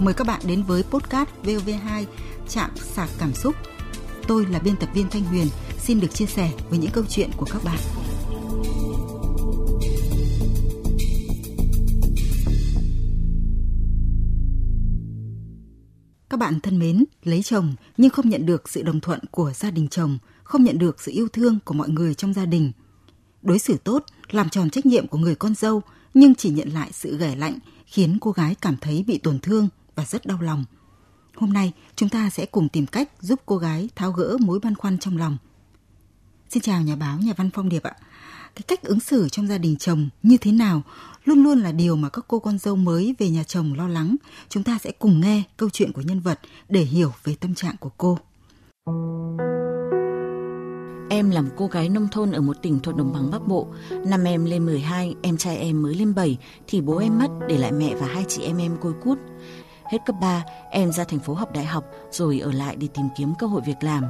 mời các bạn đến với podcast VOV2 Trạm sạc cảm xúc. Tôi là biên tập viên Thanh Huyền, xin được chia sẻ với những câu chuyện của các bạn. Các bạn thân mến, lấy chồng nhưng không nhận được sự đồng thuận của gia đình chồng, không nhận được sự yêu thương của mọi người trong gia đình. Đối xử tốt, làm tròn trách nhiệm của người con dâu nhưng chỉ nhận lại sự ghẻ lạnh khiến cô gái cảm thấy bị tổn thương và rất đau lòng. Hôm nay chúng ta sẽ cùng tìm cách giúp cô gái tháo gỡ mối băn khoăn trong lòng. Xin chào nhà báo, nhà văn Phong Điệp ạ. Cái cách ứng xử trong gia đình chồng như thế nào luôn luôn là điều mà các cô con dâu mới về nhà chồng lo lắng. Chúng ta sẽ cùng nghe câu chuyện của nhân vật để hiểu về tâm trạng của cô. Em là một cô gái nông thôn ở một tỉnh thuộc đồng bằng Bắc Bộ. Năm em lên 12, em trai em mới lên 7 thì bố em mất để lại mẹ và hai chị em em côi cút. Hết cấp 3, em ra thành phố học đại học rồi ở lại để tìm kiếm cơ hội việc làm.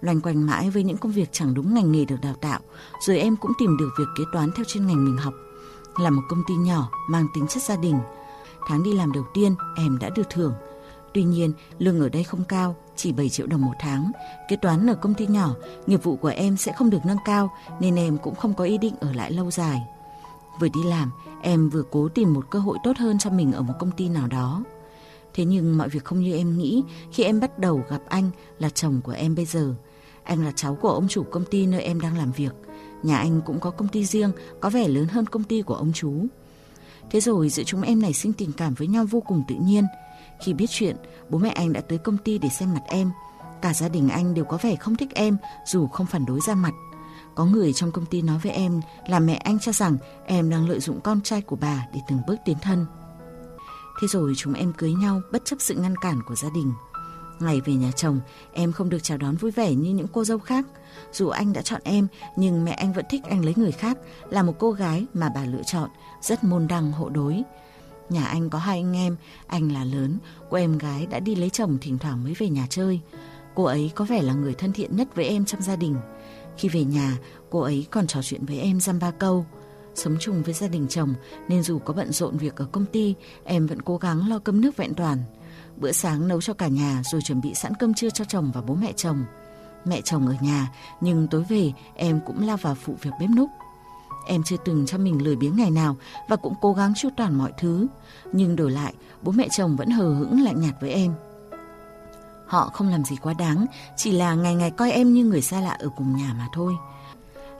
Loanh quanh mãi với những công việc chẳng đúng ngành nghề được đào tạo, rồi em cũng tìm được việc kế toán theo chuyên ngành mình học. Là một công ty nhỏ mang tính chất gia đình. Tháng đi làm đầu tiên, em đã được thưởng. Tuy nhiên, lương ở đây không cao, chỉ 7 triệu đồng một tháng. Kế toán ở công ty nhỏ, nghiệp vụ của em sẽ không được nâng cao nên em cũng không có ý định ở lại lâu dài. Vừa đi làm, em vừa cố tìm một cơ hội tốt hơn cho mình ở một công ty nào đó. Thế nhưng mọi việc không như em nghĩ khi em bắt đầu gặp anh là chồng của em bây giờ. Anh là cháu của ông chủ công ty nơi em đang làm việc. Nhà anh cũng có công ty riêng, có vẻ lớn hơn công ty của ông chú. Thế rồi giữa chúng em nảy sinh tình cảm với nhau vô cùng tự nhiên. Khi biết chuyện, bố mẹ anh đã tới công ty để xem mặt em. Cả gia đình anh đều có vẻ không thích em dù không phản đối ra mặt. Có người trong công ty nói với em là mẹ anh cho rằng em đang lợi dụng con trai của bà để từng bước tiến thân. Thế rồi chúng em cưới nhau bất chấp sự ngăn cản của gia đình. Ngày về nhà chồng, em không được chào đón vui vẻ như những cô dâu khác. Dù anh đã chọn em, nhưng mẹ anh vẫn thích anh lấy người khác, là một cô gái mà bà lựa chọn, rất môn đăng hộ đối. Nhà anh có hai anh em, anh là lớn, cô em gái đã đi lấy chồng thỉnh thoảng mới về nhà chơi. Cô ấy có vẻ là người thân thiện nhất với em trong gia đình. Khi về nhà, cô ấy còn trò chuyện với em dăm ba câu. Sống chung với gia đình chồng nên dù có bận rộn việc ở công ty, em vẫn cố gắng lo cơm nước vẹn toàn. Bữa sáng nấu cho cả nhà rồi chuẩn bị sẵn cơm trưa cho chồng và bố mẹ chồng. Mẹ chồng ở nhà, nhưng tối về em cũng lao vào phụ việc bếp núc. Em chưa từng cho mình lười biếng ngày nào và cũng cố gắng chu toàn mọi thứ. Nhưng đổi lại, bố mẹ chồng vẫn hờ hững lạnh nhạt với em. Họ không làm gì quá đáng, chỉ là ngày ngày coi em như người xa lạ ở cùng nhà mà thôi.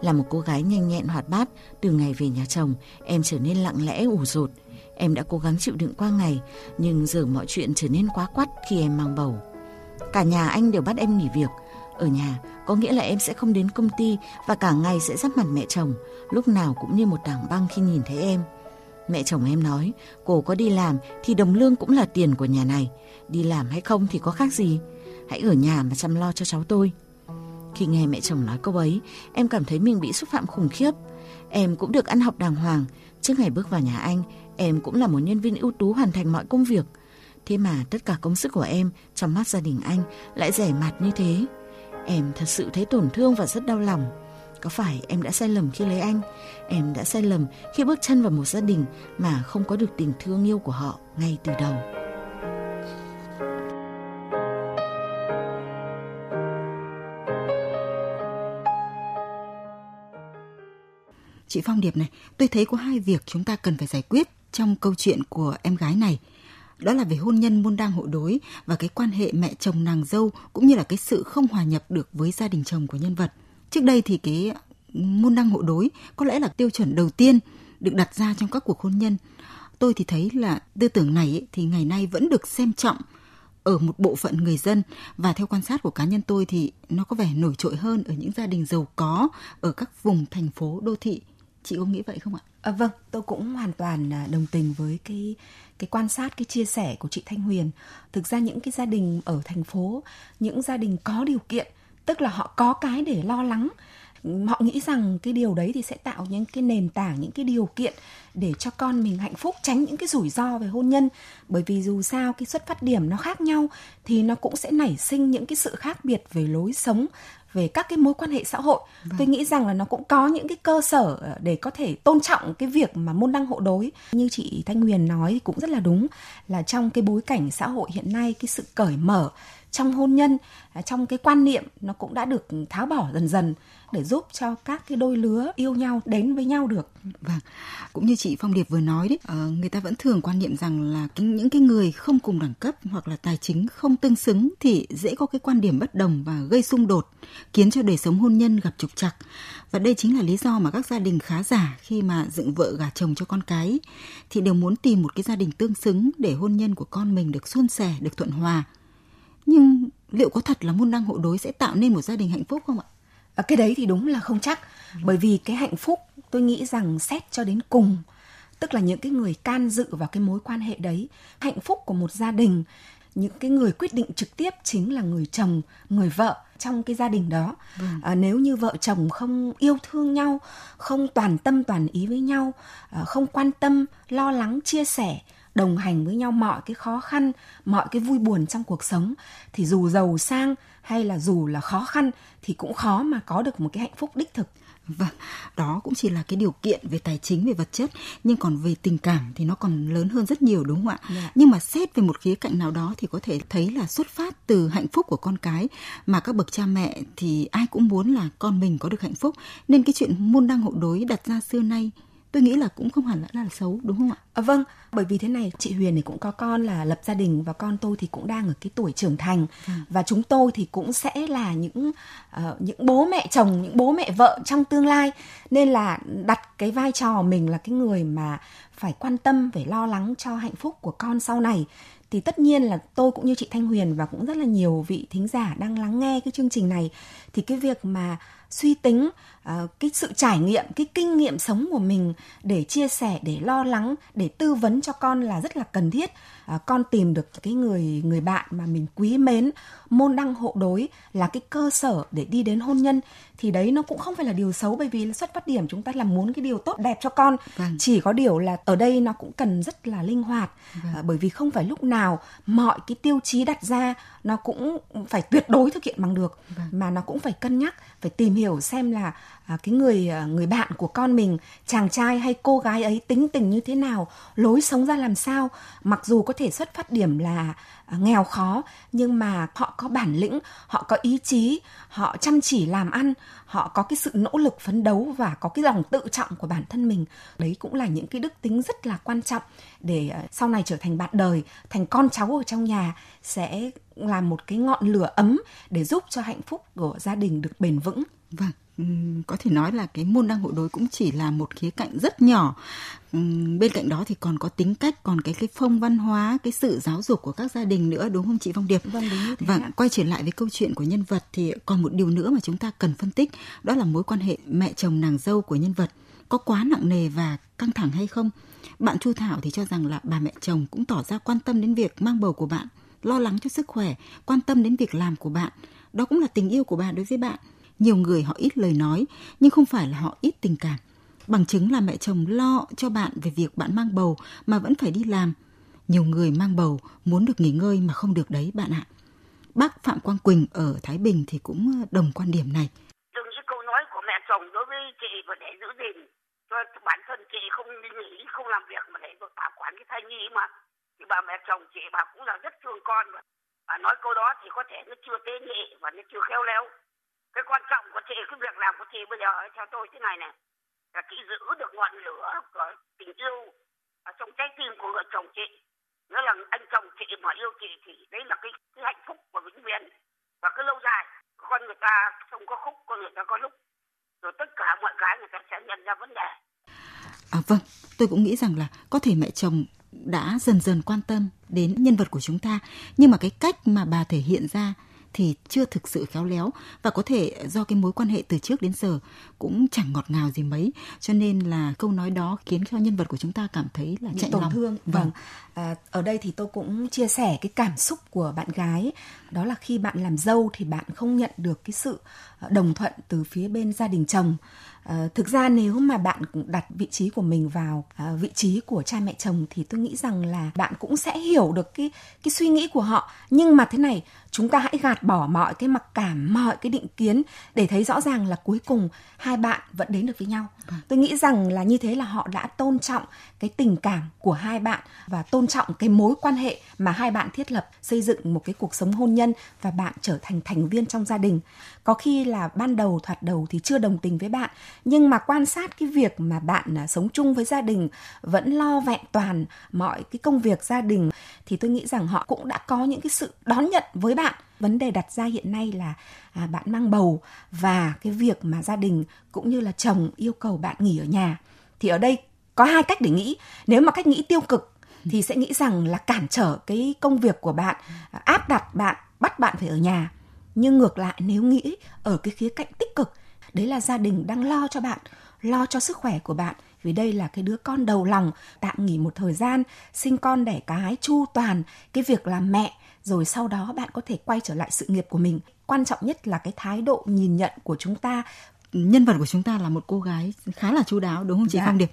Là một cô gái nhanh nhẹn hoạt bát, từ ngày về nhà chồng, em trở nên lặng lẽ ủ rột. Em đã cố gắng chịu đựng qua ngày, nhưng giờ mọi chuyện trở nên quá quắt khi em mang bầu. Cả nhà anh đều bắt em nghỉ việc. Ở nhà có nghĩa là em sẽ không đến công ty và cả ngày sẽ giáp mặt mẹ chồng, lúc nào cũng như một tảng băng khi nhìn thấy em. Mẹ chồng em nói, cô có đi làm thì đồng lương cũng là tiền của nhà này. Đi làm hay không thì có khác gì. Hãy ở nhà mà chăm lo cho cháu tôi. Khi nghe mẹ chồng nói câu ấy, em cảm thấy mình bị xúc phạm khủng khiếp. Em cũng được ăn học đàng hoàng. Trước ngày bước vào nhà anh, em cũng là một nhân viên ưu tú hoàn thành mọi công việc. Thế mà tất cả công sức của em trong mắt gia đình anh lại rẻ mạt như thế. Em thật sự thấy tổn thương và rất đau lòng. Có phải em đã sai lầm khi lấy anh? Em đã sai lầm khi bước chân vào một gia đình mà không có được tình thương yêu của họ ngay từ đầu. Chị Phong Điệp này, tôi thấy có hai việc chúng ta cần phải giải quyết trong câu chuyện của em gái này. Đó là về hôn nhân môn đăng hộ đối và cái quan hệ mẹ chồng nàng dâu cũng như là cái sự không hòa nhập được với gia đình chồng của nhân vật. Trước đây thì cái môn đăng hộ đối có lẽ là tiêu chuẩn đầu tiên được đặt ra trong các cuộc hôn nhân. Tôi thì thấy là tư tưởng này thì ngày nay vẫn được xem trọng ở một bộ phận người dân và theo quan sát của cá nhân tôi thì nó có vẻ nổi trội hơn ở những gia đình giàu có ở các vùng thành phố đô thị chị có nghĩ vậy không ạ? À, vâng, tôi cũng hoàn toàn à, đồng tình với cái cái quan sát cái chia sẻ của chị Thanh Huyền. Thực ra những cái gia đình ở thành phố, những gia đình có điều kiện, tức là họ có cái để lo lắng họ nghĩ rằng cái điều đấy thì sẽ tạo những cái nền tảng những cái điều kiện để cho con mình hạnh phúc tránh những cái rủi ro về hôn nhân bởi vì dù sao cái xuất phát điểm nó khác nhau thì nó cũng sẽ nảy sinh những cái sự khác biệt về lối sống về các cái mối quan hệ xã hội vâng. tôi nghĩ rằng là nó cũng có những cái cơ sở ờ, để có thể tôn trọng cái việc mà môn đăng hộ đối như chị thanh huyền nói cũng rất là đúng là trong cái bối cảnh xã hội hiện nay cái sự cởi mở trong hôn nhân à, trong cái quan niệm nó cũng đã được tháo bỏ dần dần để giúp cho các cái đôi lứa yêu nhau đến với nhau được. Vâng, cũng như chị Phong Điệp vừa nói đấy, ờ, người ta vẫn thường quan niệm rằng là những cái người không cùng đẳng cấp hoặc là tài chính không tương xứng thì dễ có cái quan điểm bất đồng và gây xung đột, khiến cho đời sống hôn nhân gặp trục trặc. Và đây chính là lý do mà các gia đình khá giả khi mà dựng vợ gả chồng cho con cái thì đều muốn tìm một cái gia đình tương xứng để hôn nhân của con mình được suôn sẻ, được thuận hòa. Nhưng liệu có thật là môn đăng hộ đối sẽ tạo nên một gia đình hạnh phúc không ạ? À, cái đấy thì đúng là không chắc ừ. bởi vì cái hạnh phúc tôi nghĩ rằng xét cho đến cùng tức là những cái người can dự vào cái mối quan hệ đấy hạnh phúc của một gia đình những cái người quyết định trực tiếp chính là người chồng người vợ trong cái gia đình đó ừ. à, nếu như vợ chồng không yêu thương nhau không toàn tâm toàn ý với nhau à, không quan tâm lo lắng chia sẻ đồng hành với nhau mọi cái khó khăn mọi cái vui buồn trong cuộc sống thì dù giàu sang hay là dù là khó khăn thì cũng khó mà có được một cái hạnh phúc đích thực Vâng, đó cũng chỉ là cái điều kiện về tài chính, về vật chất, nhưng còn về tình cảm thì nó còn lớn hơn rất nhiều đúng không ạ? Yeah. Dạ. Nhưng mà xét về một khía cạnh nào đó thì có thể thấy là xuất phát từ hạnh phúc của con cái mà các bậc cha mẹ thì ai cũng muốn là con mình có được hạnh phúc, nên cái chuyện môn đăng hộ đối đặt ra xưa nay tôi nghĩ là cũng không hẳn là, là xấu đúng không ạ? À, vâng, bởi vì thế này chị Huyền thì cũng có con là lập gia đình và con tôi thì cũng đang ở cái tuổi trưởng thành ừ. và chúng tôi thì cũng sẽ là những uh, những bố mẹ chồng, những bố mẹ vợ trong tương lai nên là đặt cái vai trò mình là cái người mà phải quan tâm phải lo lắng cho hạnh phúc của con sau này thì tất nhiên là tôi cũng như chị Thanh Huyền và cũng rất là nhiều vị thính giả đang lắng nghe cái chương trình này thì cái việc mà suy tính uh, cái sự trải nghiệm cái kinh nghiệm sống của mình để chia sẻ để lo lắng để tư vấn cho con là rất là cần thiết uh, con tìm được cái người người bạn mà mình quý mến môn đăng hộ đối là cái cơ sở để đi đến hôn nhân thì đấy nó cũng không phải là điều xấu bởi vì xuất phát điểm chúng ta là muốn cái điều tốt đẹp cho con vâng. chỉ có điều là ở đây nó cũng cần rất là linh hoạt vâng. uh, bởi vì không phải lúc nào mọi cái tiêu chí đặt ra nó cũng phải tuyệt đối thực hiện bằng được vâng. mà nó cũng phải cân nhắc phải tìm hiểu xem là à, cái người à, người bạn của con mình chàng trai hay cô gái ấy tính tình như thế nào lối sống ra làm sao. Mặc dù có thể xuất phát điểm là à, nghèo khó nhưng mà họ có bản lĩnh họ có ý chí họ chăm chỉ làm ăn họ có cái sự nỗ lực phấn đấu và có cái lòng tự trọng của bản thân mình. Đấy cũng là những cái đức tính rất là quan trọng để à, sau này trở thành bạn đời thành con cháu ở trong nhà sẽ là một cái ngọn lửa ấm để giúp cho hạnh phúc của gia đình được bền vững. Vâng có thể nói là cái môn đăng hộ đối cũng chỉ là một khía cạnh rất nhỏ. Bên cạnh đó thì còn có tính cách còn cái cái phong văn hóa cái sự giáo dục của các gia đình nữa đúng không chị Phong Điệp? Vâng đúng như thế và quay trở lại với câu chuyện của nhân vật thì còn một điều nữa mà chúng ta cần phân tích đó là mối quan hệ mẹ chồng nàng dâu của nhân vật có quá nặng nề và căng thẳng hay không? Bạn Chu Thảo thì cho rằng là bà mẹ chồng cũng tỏ ra quan tâm đến việc mang bầu của bạn lo lắng cho sức khỏe quan tâm đến việc làm của bạn. Đó cũng là tình yêu của bà đối với bạn nhiều người họ ít lời nói, nhưng không phải là họ ít tình cảm. Bằng chứng là mẹ chồng lo cho bạn về việc bạn mang bầu mà vẫn phải đi làm. Nhiều người mang bầu muốn được nghỉ ngơi mà không được đấy bạn ạ. Bác Phạm Quang Quỳnh ở Thái Bình thì cũng đồng quan điểm này. Từng những câu nói của mẹ chồng đối với chị và để giữ gìn cho bản thân chị không đi nghỉ, không làm việc mà để bảo quản cái thai nhi mà. Thì bà mẹ chồng chị bà cũng là rất thương con mà. Bà nói câu đó thì có thể nó chưa tế nhị và nó chưa khéo léo cái quan trọng của chị cái việc làm của chị bây giờ theo tôi thế này này là chị giữ được ngọn lửa của tình yêu ở trong trái tim của người chồng chị. Nghĩa là anh chồng chị mà yêu chị thì đấy là cái, cái hạnh phúc của vĩnh viễn. Và cái lâu dài con người ta không có khúc con người ta có lúc. Rồi tất cả mọi cái người ta sẽ nhận ra vấn đề. À vâng tôi cũng nghĩ rằng là có thể mẹ chồng đã dần dần quan tâm đến nhân vật của chúng ta. Nhưng mà cái cách mà bà thể hiện ra thì chưa thực sự khéo léo và có thể do cái mối quan hệ từ trước đến giờ cũng chẳng ngọt ngào gì mấy. Cho nên là câu nói đó khiến cho nhân vật của chúng ta cảm thấy là chạy tổn lòng. thương. Vâng, vâng. À, ở đây thì tôi cũng chia sẻ cái cảm xúc của bạn gái. Đó là khi bạn làm dâu thì bạn không nhận được cái sự ờ, đồng thuận từ phía bên gia đình chồng À, thực ra nếu mà bạn đặt vị trí của mình vào à, vị trí của cha mẹ chồng thì tôi nghĩ rằng là bạn cũng sẽ hiểu được cái cái suy nghĩ của họ. Nhưng mà thế này chúng ta hãy gạt bỏ mọi cái mặc cảm mọi cái định kiến để thấy rõ ràng là cuối cùng hai bạn vẫn đến được với nhau. Vâng. tôi nghĩ rằng là như thế là họ đã tôn trọng cái tình cảm của hai bạn và tôn trọng cái mối quan hệ mà hai bạn thiết lập xây dựng một cái cuộc sống hôn nhân và bạn trở thành thành viên trong gia đình. Có khi là ban đầu thoạt đầu thì chưa đồng tình với bạn nhưng mà quan sát cái việc mà bạn à, sống chung với gia đình vẫn lo vẹn toàn mọi cái công việc gia đình thì tôi nghĩ rằng họ cũng đã có những cái sự đón nhận với bạn. Vấn đề đặt ra hiện nay là à, bạn mang bầu và cái việc mà gia đình cũng như là chồng yêu cầu bạn nghỉ ở nhà. Thì ở đây có hai cách để nghĩ. Nếu mà cách nghĩ tiêu cực thì sẽ nghĩ rằng là cản trở cái công việc của bạn à, áp đặt bạn bắt bạn phải ở nhà. Nhưng ngược lại nếu nghĩ ở cái khía cạnh tích cực đấy là gia đình đang lo cho bạn lo cho sức khỏe của bạn vì đây là cái đứa con đầu lòng tạm nghỉ một thời gian sinh con đẻ cái chu toàn cái việc làm mẹ rồi sau đó bạn có thể quay trở lại sự nghiệp của mình quan trọng nhất là cái thái độ nhìn nhận của chúng ta nhân vật của chúng ta là một cô gái khá là chu đáo đúng không chị dạ. Phong Điệp?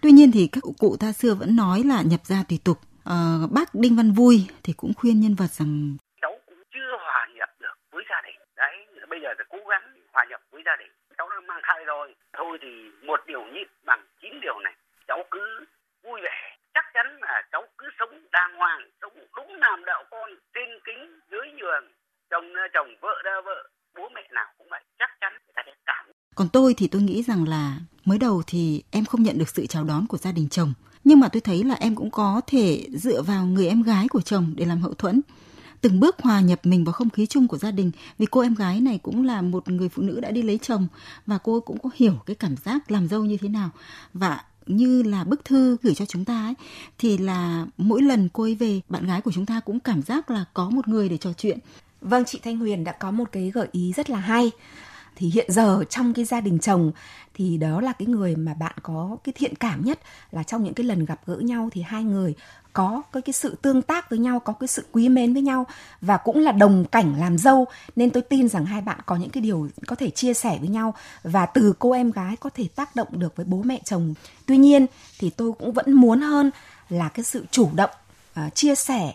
Tuy nhiên thì các cụ ta xưa vẫn nói là nhập gia tùy tục. Ờ, bác Đinh Văn Vui thì cũng khuyên nhân vật rằng cháu cũng chưa hòa nhập được với gia đình. Đấy, bây giờ phải cố gắng hòa nhập với gia đình. Cháu đã mang thai rồi. Thôi thì một điều nhịn bằng chín điều này. Cháu cứ vui vẻ. Chắc chắn là cháu cứ sống đàng hoàng, sống đúng làm đạo con, trên kính dưới giường, chồng ờ, chồng, vợ ra vợ, bố mẹ nào cũng vậy. Chắc chắn người ta sẽ cảm còn tôi thì tôi nghĩ rằng là mới đầu thì em không nhận được sự chào đón của gia đình chồng. Nhưng mà tôi thấy là em cũng có thể dựa vào người em gái của chồng để làm hậu thuẫn. Từng bước hòa nhập mình vào không khí chung của gia đình, vì cô em gái này cũng là một người phụ nữ đã đi lấy chồng và cô cũng có hiểu cái cảm giác làm dâu như thế nào. Và như là bức thư gửi cho chúng ta ấy, thì là mỗi lần cô ấy về, bạn gái của chúng ta cũng cảm giác là có một người để trò chuyện. Vâng chị Thanh Huyền đã có một cái gợi ý rất là hay thì hiện giờ trong cái gia đình chồng thì đó là cái người mà bạn có cái thiện cảm nhất là trong những cái lần gặp gỡ nhau thì hai người có cái cái sự tương tác với nhau có cái sự quý mến với nhau và cũng là đồng cảnh làm dâu. Nên tôi tin rằng hai bạn có những cái điều có thể chia sẻ với nhau và từ cô em gái có thể tác động được với bố mẹ chồng. Tuy nhiên thì tôi cũng vẫn muốn hơn là cái sự chủ động uh, chia sẻ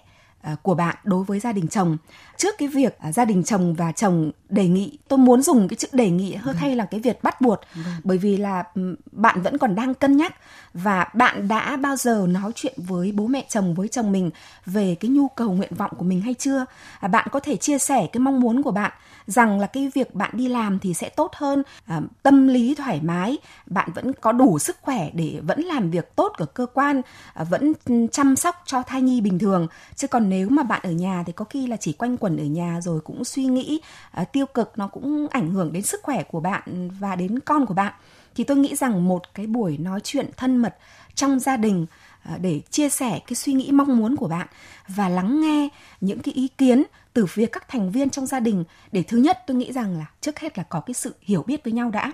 của bạn đối với gia đình chồng trước cái việc à, gia đình chồng và chồng đề nghị tôi muốn dùng cái chữ đề nghị hơn vâng. thay là cái việc bắt buộc vâng. bởi vì là bạn vẫn còn đang cân nhắc và bạn đã bao giờ nói chuyện với bố mẹ chồng với chồng mình về cái nhu cầu nguyện vọng của mình hay chưa à, bạn có thể chia sẻ cái mong muốn của bạn rằng là cái việc bạn đi làm thì sẽ tốt hơn à, tâm lý thoải mái bạn vẫn có đủ sức khỏe để vẫn làm việc tốt ở cơ quan à, vẫn chăm sóc cho thai nhi bình thường chứ còn nếu mà bạn ở nhà thì có khi là chỉ quanh quẩn ở nhà rồi cũng suy nghĩ uh, tiêu cực nó cũng ảnh hưởng đến sức khỏe của bạn và đến con của bạn. Thì tôi nghĩ rằng một cái buổi nói chuyện thân mật trong gia đình uh, để chia sẻ cái suy nghĩ mong muốn của bạn và lắng nghe những cái ý kiến từ phía các thành viên trong gia đình. Để thứ nhất tôi nghĩ rằng là trước hết là có cái sự hiểu biết với nhau đã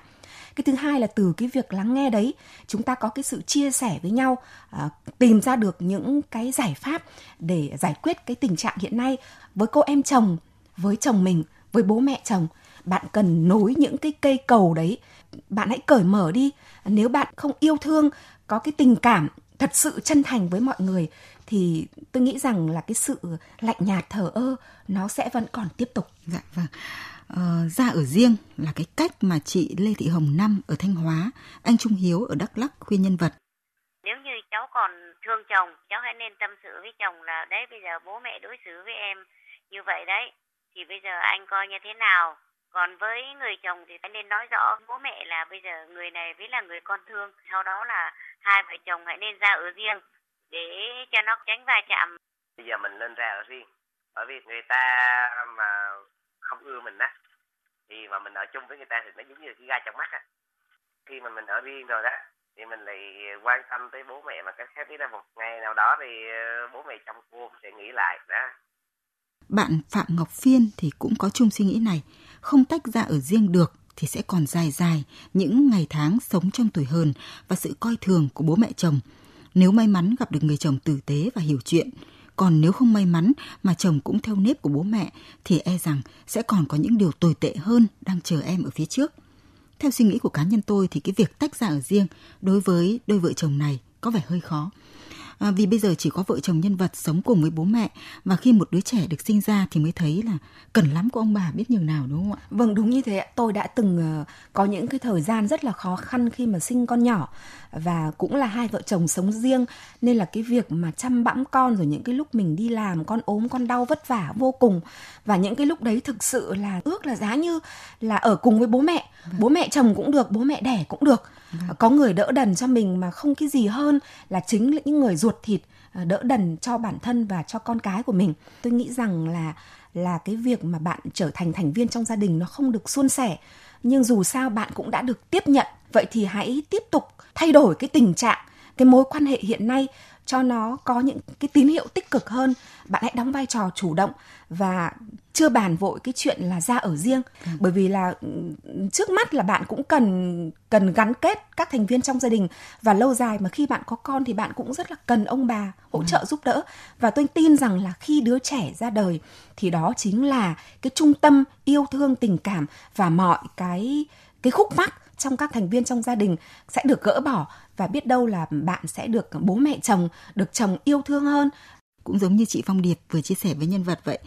cái thứ hai là từ cái việc lắng nghe đấy chúng ta có cái sự chia sẻ với nhau à, tìm ra được những cái giải pháp để giải quyết cái tình trạng hiện nay với cô em chồng với chồng mình với bố mẹ chồng bạn cần nối những cái cây cầu đấy bạn hãy cởi mở đi nếu bạn không yêu thương có cái tình cảm thật sự chân thành với mọi người thì tôi nghĩ rằng là cái sự lạnh nhạt thờ ơ nó sẽ vẫn còn tiếp tục. Dạ vâng. Ờ, ra ở riêng là cái cách mà chị Lê Thị Hồng Năm ở Thanh Hóa, anh Trung Hiếu ở Đắk Lắk khuyên nhân vật. Nếu như cháu còn thương chồng, cháu hãy nên tâm sự với chồng là đấy bây giờ bố mẹ đối xử với em như vậy đấy, thì bây giờ anh coi như thế nào. Còn với người chồng thì phải nên nói rõ bố mẹ là bây giờ người này với là người con thương, sau đó là hai vợ chồng hãy nên ra ở riêng để cho nó tránh va chạm. Bây giờ mình nên ra ở riêng, bởi vì người ta mà không ưa mình á thì mà mình ở chung với người ta thì nó giống như cái gai trong mắt á khi mà mình ở riêng rồi đó thì mình lại quan tâm tới bố mẹ mà cái khác biết là một ngày nào đó thì ờ, bố mẹ chồng cô sẽ nghĩ lại đó bạn Phạm Ngọc Phiên thì cũng có chung suy nghĩ này không tách ra ở riêng được thì sẽ còn dài dài những ngày tháng sống trong tuổi hờn và sự coi thường của bố mẹ chồng. Nếu may mắn gặp được người chồng tử tế và hiểu chuyện, còn nếu không may mắn mà chồng cũng theo nếp của bố mẹ, thì e rằng sẽ còn có những điều tồi tệ hơn đang chờ em ở phía trước. theo suy nghĩ của cá nhân tôi thì cái việc tách ra ở riêng đối với đôi vợ chồng này có vẻ hơi khó à, vì bây giờ chỉ có vợ chồng nhân vật sống cùng với bố mẹ và khi một đứa trẻ được sinh ra thì mới thấy là cần lắm của ông bà biết nhường nào đúng không ạ? Vâng đúng như thế Tôi đã từng uh, có những cái thời gian rất là khó khăn khi mà sinh con nhỏ và cũng là hai vợ chồng sống riêng nên là cái việc mà chăm bẵm con rồi những cái lúc mình đi làm con ốm con đau vất vả vô cùng và những cái lúc đấy thực sự là ước là giá như là ở cùng với bố mẹ vâng. bố mẹ chồng cũng được bố mẹ đẻ cũng được vâng. có người đỡ đần cho mình mà không cái gì hơn là chính là những người ruột thịt à, đỡ đần cho bản thân và cho con cái của mình. Tôi nghĩ rằng là là cái việc mà bạn trở thành thành viên trong gia đình nó không được suôn sẻ. Nhưng dù sao bạn cũng đã được tiếp nhận. Vậy thì hãy tiếp tục thay đổi cái tình trạng, cái mối quan hệ hiện nay cho nó có những cái tín hiệu tích cực hơn bạn hãy đóng vai trò chủ động và chưa bàn vội cái chuyện là ra ở riêng ừ. bởi vì là ừ, trước mắt là bạn cũng cần cần gắn kết các thành viên trong gia đình và lâu dài mà khi bạn có con thì bạn cũng rất là cần ông bà hỗ ừ. trợ giúp đỡ và tôi tin rằng là khi đứa trẻ ra đời thì đó chính là cái trung tâm yêu thương tình cảm và mọi cái cái khúc mắc trong các thành viên trong gia đình sẽ được gỡ bỏ và biết đâu là bạn sẽ được bố mẹ chồng được chồng yêu thương hơn cũng giống như chị Phong Điệp vừa chia sẻ với nhân vật vậy.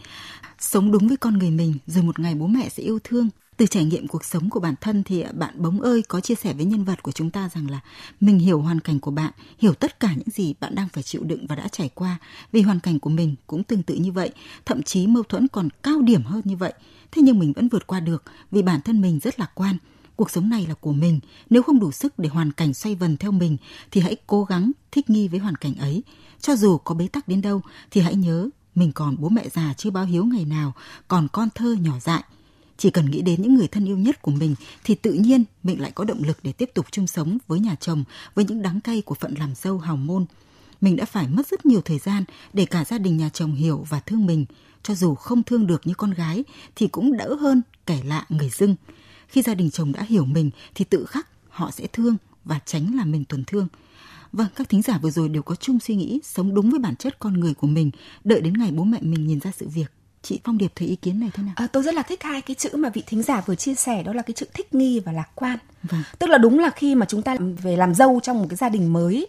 Sống đúng với con người mình rồi một ngày bố mẹ sẽ yêu thương. Từ trải nghiệm cuộc sống của bản thân thì bạn bóng ơi có chia sẻ với nhân vật của chúng ta rằng là mình hiểu hoàn cảnh của bạn, hiểu tất cả những gì bạn đang phải chịu đựng và đã trải qua. Vì hoàn cảnh của mình cũng tương tự như vậy, thậm chí mâu thuẫn còn cao điểm hơn như vậy. Thế nhưng mình vẫn vượt qua được vì bản thân mình rất lạc quan cuộc sống này là của mình. Nếu không đủ sức để hoàn cảnh xoay vần theo mình, thì hãy cố gắng thích nghi với hoàn cảnh ấy. Cho dù có bế tắc đến đâu, thì hãy nhớ mình còn bố mẹ già chưa báo hiếu ngày nào, còn con thơ nhỏ dại. Chỉ cần nghĩ đến những người thân yêu nhất của mình, thì tự nhiên mình lại có động lực để tiếp tục chung sống với nhà chồng, với những đắng cay của phận làm dâu hào môn. Mình đã phải mất rất nhiều thời gian để cả gia đình nhà chồng hiểu và thương mình. Cho dù không thương được như con gái, thì cũng đỡ hơn kẻ lạ người dưng khi gia đình chồng đã hiểu mình thì tự khắc họ sẽ thương và tránh làm mình tổn thương. Vâng, các thính giả vừa rồi đều có chung suy nghĩ sống đúng với bản chất con người của mình, đợi đến ngày bố mẹ mình nhìn ra sự việc. Chị Phong Điệp thấy ý kiến này thế nào? À, tôi rất là thích hai cái chữ mà vị thính giả vừa chia sẻ đó là cái chữ thích nghi và lạc quan. Vâng. Tức là đúng là khi mà chúng ta về làm dâu trong một cái gia đình mới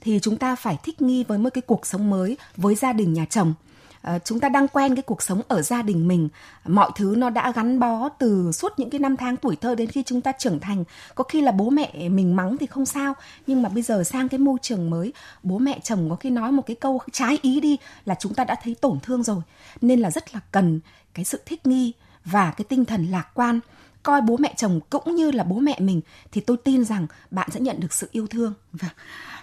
thì chúng ta phải thích nghi với một cái cuộc sống mới với gia đình nhà chồng Ờ, chúng ta đang quen cái cuộc sống ở gia đình mình mọi thứ nó đã gắn bó từ suốt những cái năm tháng tuổi thơ đến khi chúng ta trưởng thành có khi là bố mẹ mình mắng thì không sao, nhưng mà bây giờ sang cái môi trường mới, bố mẹ chồng có khi nói một cái câu trái ý đi là chúng ta đã thấy tổn thương rồi nên là rất là cần cái sự thích nghi và cái tinh thần lạc quan coi bố mẹ chồng cũng như là bố mẹ mình thì tôi tin rằng bạn sẽ nhận được sự yêu thương. Vâng.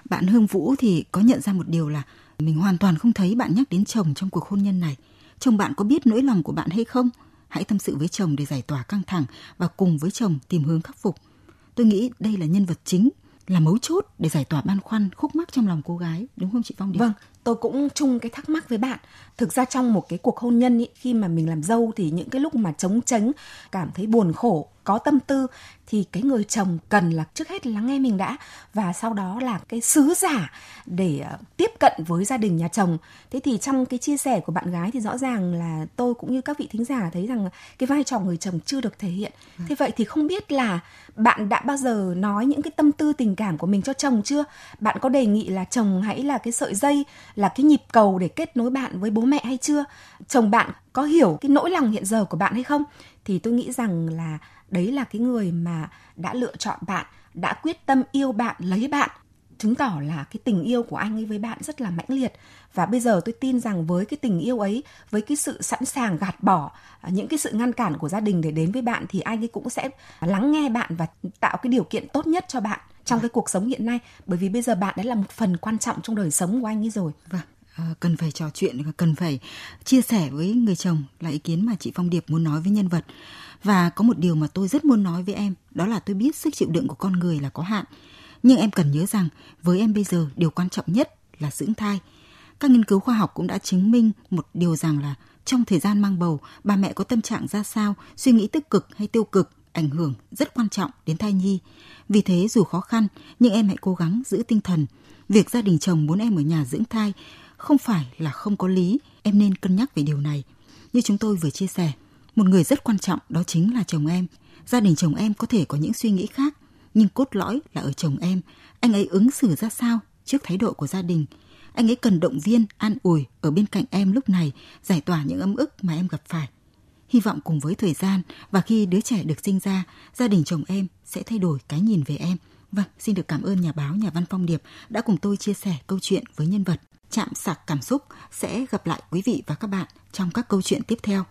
Bạn Hương Vũ thì có nhận ra một điều là mình hoàn toàn không thấy bạn nhắc đến chồng trong cuộc hôn nhân này. Chồng bạn có biết nỗi lòng của bạn hay không? Hãy tâm sự với chồng để giải tỏa căng thẳng và cùng với chồng tìm hướng khắc phục. Tôi nghĩ đây là nhân vật chính, là mấu chốt để giải tỏa băn khoăn, khúc mắc trong lòng cô gái, đúng không chị Phong Điệp? Vâng, tôi cũng chung cái thắc mắc với bạn. Thực ra trong một cái cuộc hôn nhân ý, khi mà mình làm dâu thì những cái lúc mà chống tránh, cảm thấy buồn khổ, có tâm tư thì cái người chồng cần là trước hết lắng nghe mình đã và sau đó là cái sứ giả để ờ, tiếp cận với gia đình nhà chồng. Thế thì trong cái chia sẻ của bạn gái thì rõ ràng là tôi cũng như các vị thính giả thấy rằng cái vai trò người chồng chưa được thể hiện. Thế vậy thì không biết là bạn đã bao giờ nói những cái tâm tư tình cảm của mình cho chồng chưa? Bạn có đề nghị là chồng hãy là cái sợi dây, là cái nhịp cầu để kết nối bạn với bố mẹ hay chưa? Chồng bạn có hiểu cái nỗi lòng hiện giờ của bạn hay không? Thì tôi nghĩ rằng là đấy là cái người mà đã lựa chọn bạn, đã quyết tâm yêu bạn, lấy bạn chứng tỏ là cái tình yêu của anh ấy với bạn rất là mãnh liệt và bây giờ tôi tin rằng với cái tình yêu ấy với cái sự sẵn sàng gạt bỏ à, những cái sự ngăn cản của gia đình để đến với bạn thì anh ấy cũng sẽ lắng nghe bạn và tạo cái điều kiện tốt nhất cho bạn trong cái cuộc sống hiện nay bởi vì bây giờ bạn đã là một phần quan trọng trong đời sống của anh ấy rồi vâng ờ, cần phải trò chuyện và cần phải chia sẻ với người chồng là ý kiến mà chị Phong Điệp muốn nói với nhân vật. Và có một điều mà tôi rất muốn nói với em, đó là tôi biết sức chịu đựng của con người là có hạn. Nhưng em cần nhớ rằng với em bây giờ điều quan trọng nhất là dưỡng thai. Các nghiên cứu khoa học cũng đã chứng minh một điều rằng là trong thời gian mang bầu, bà mẹ có tâm trạng ra sao, suy nghĩ tích cực hay tiêu cực ảnh hưởng rất quan trọng đến thai nhi. Vì thế dù khó khăn, nhưng em hãy cố gắng giữ tinh thần. Việc gia đình chồng muốn em ở nhà dưỡng thai không phải là không có lý, em nên cân nhắc về điều này. Như chúng tôi vừa chia sẻ, một người rất quan trọng đó chính là chồng em. Gia đình chồng em có thể có những suy nghĩ khác, nhưng cốt lõi là ở chồng em. Anh ấy ứng xử ra sao trước thái độ của gia đình? Anh ấy cần động viên, an ủi ở bên cạnh em lúc này, giải tỏa những âm ức mà em gặp phải. Hy vọng cùng với thời gian và khi đứa trẻ được sinh ra, gia đình chồng em sẽ thay đổi cái nhìn về em. Vâng, xin được cảm ơn nhà báo nhà văn Phong Điệp đã cùng tôi chia sẻ câu chuyện với nhân vật. Chạm sạc cảm xúc sẽ gặp lại quý vị và các bạn trong các câu chuyện tiếp theo.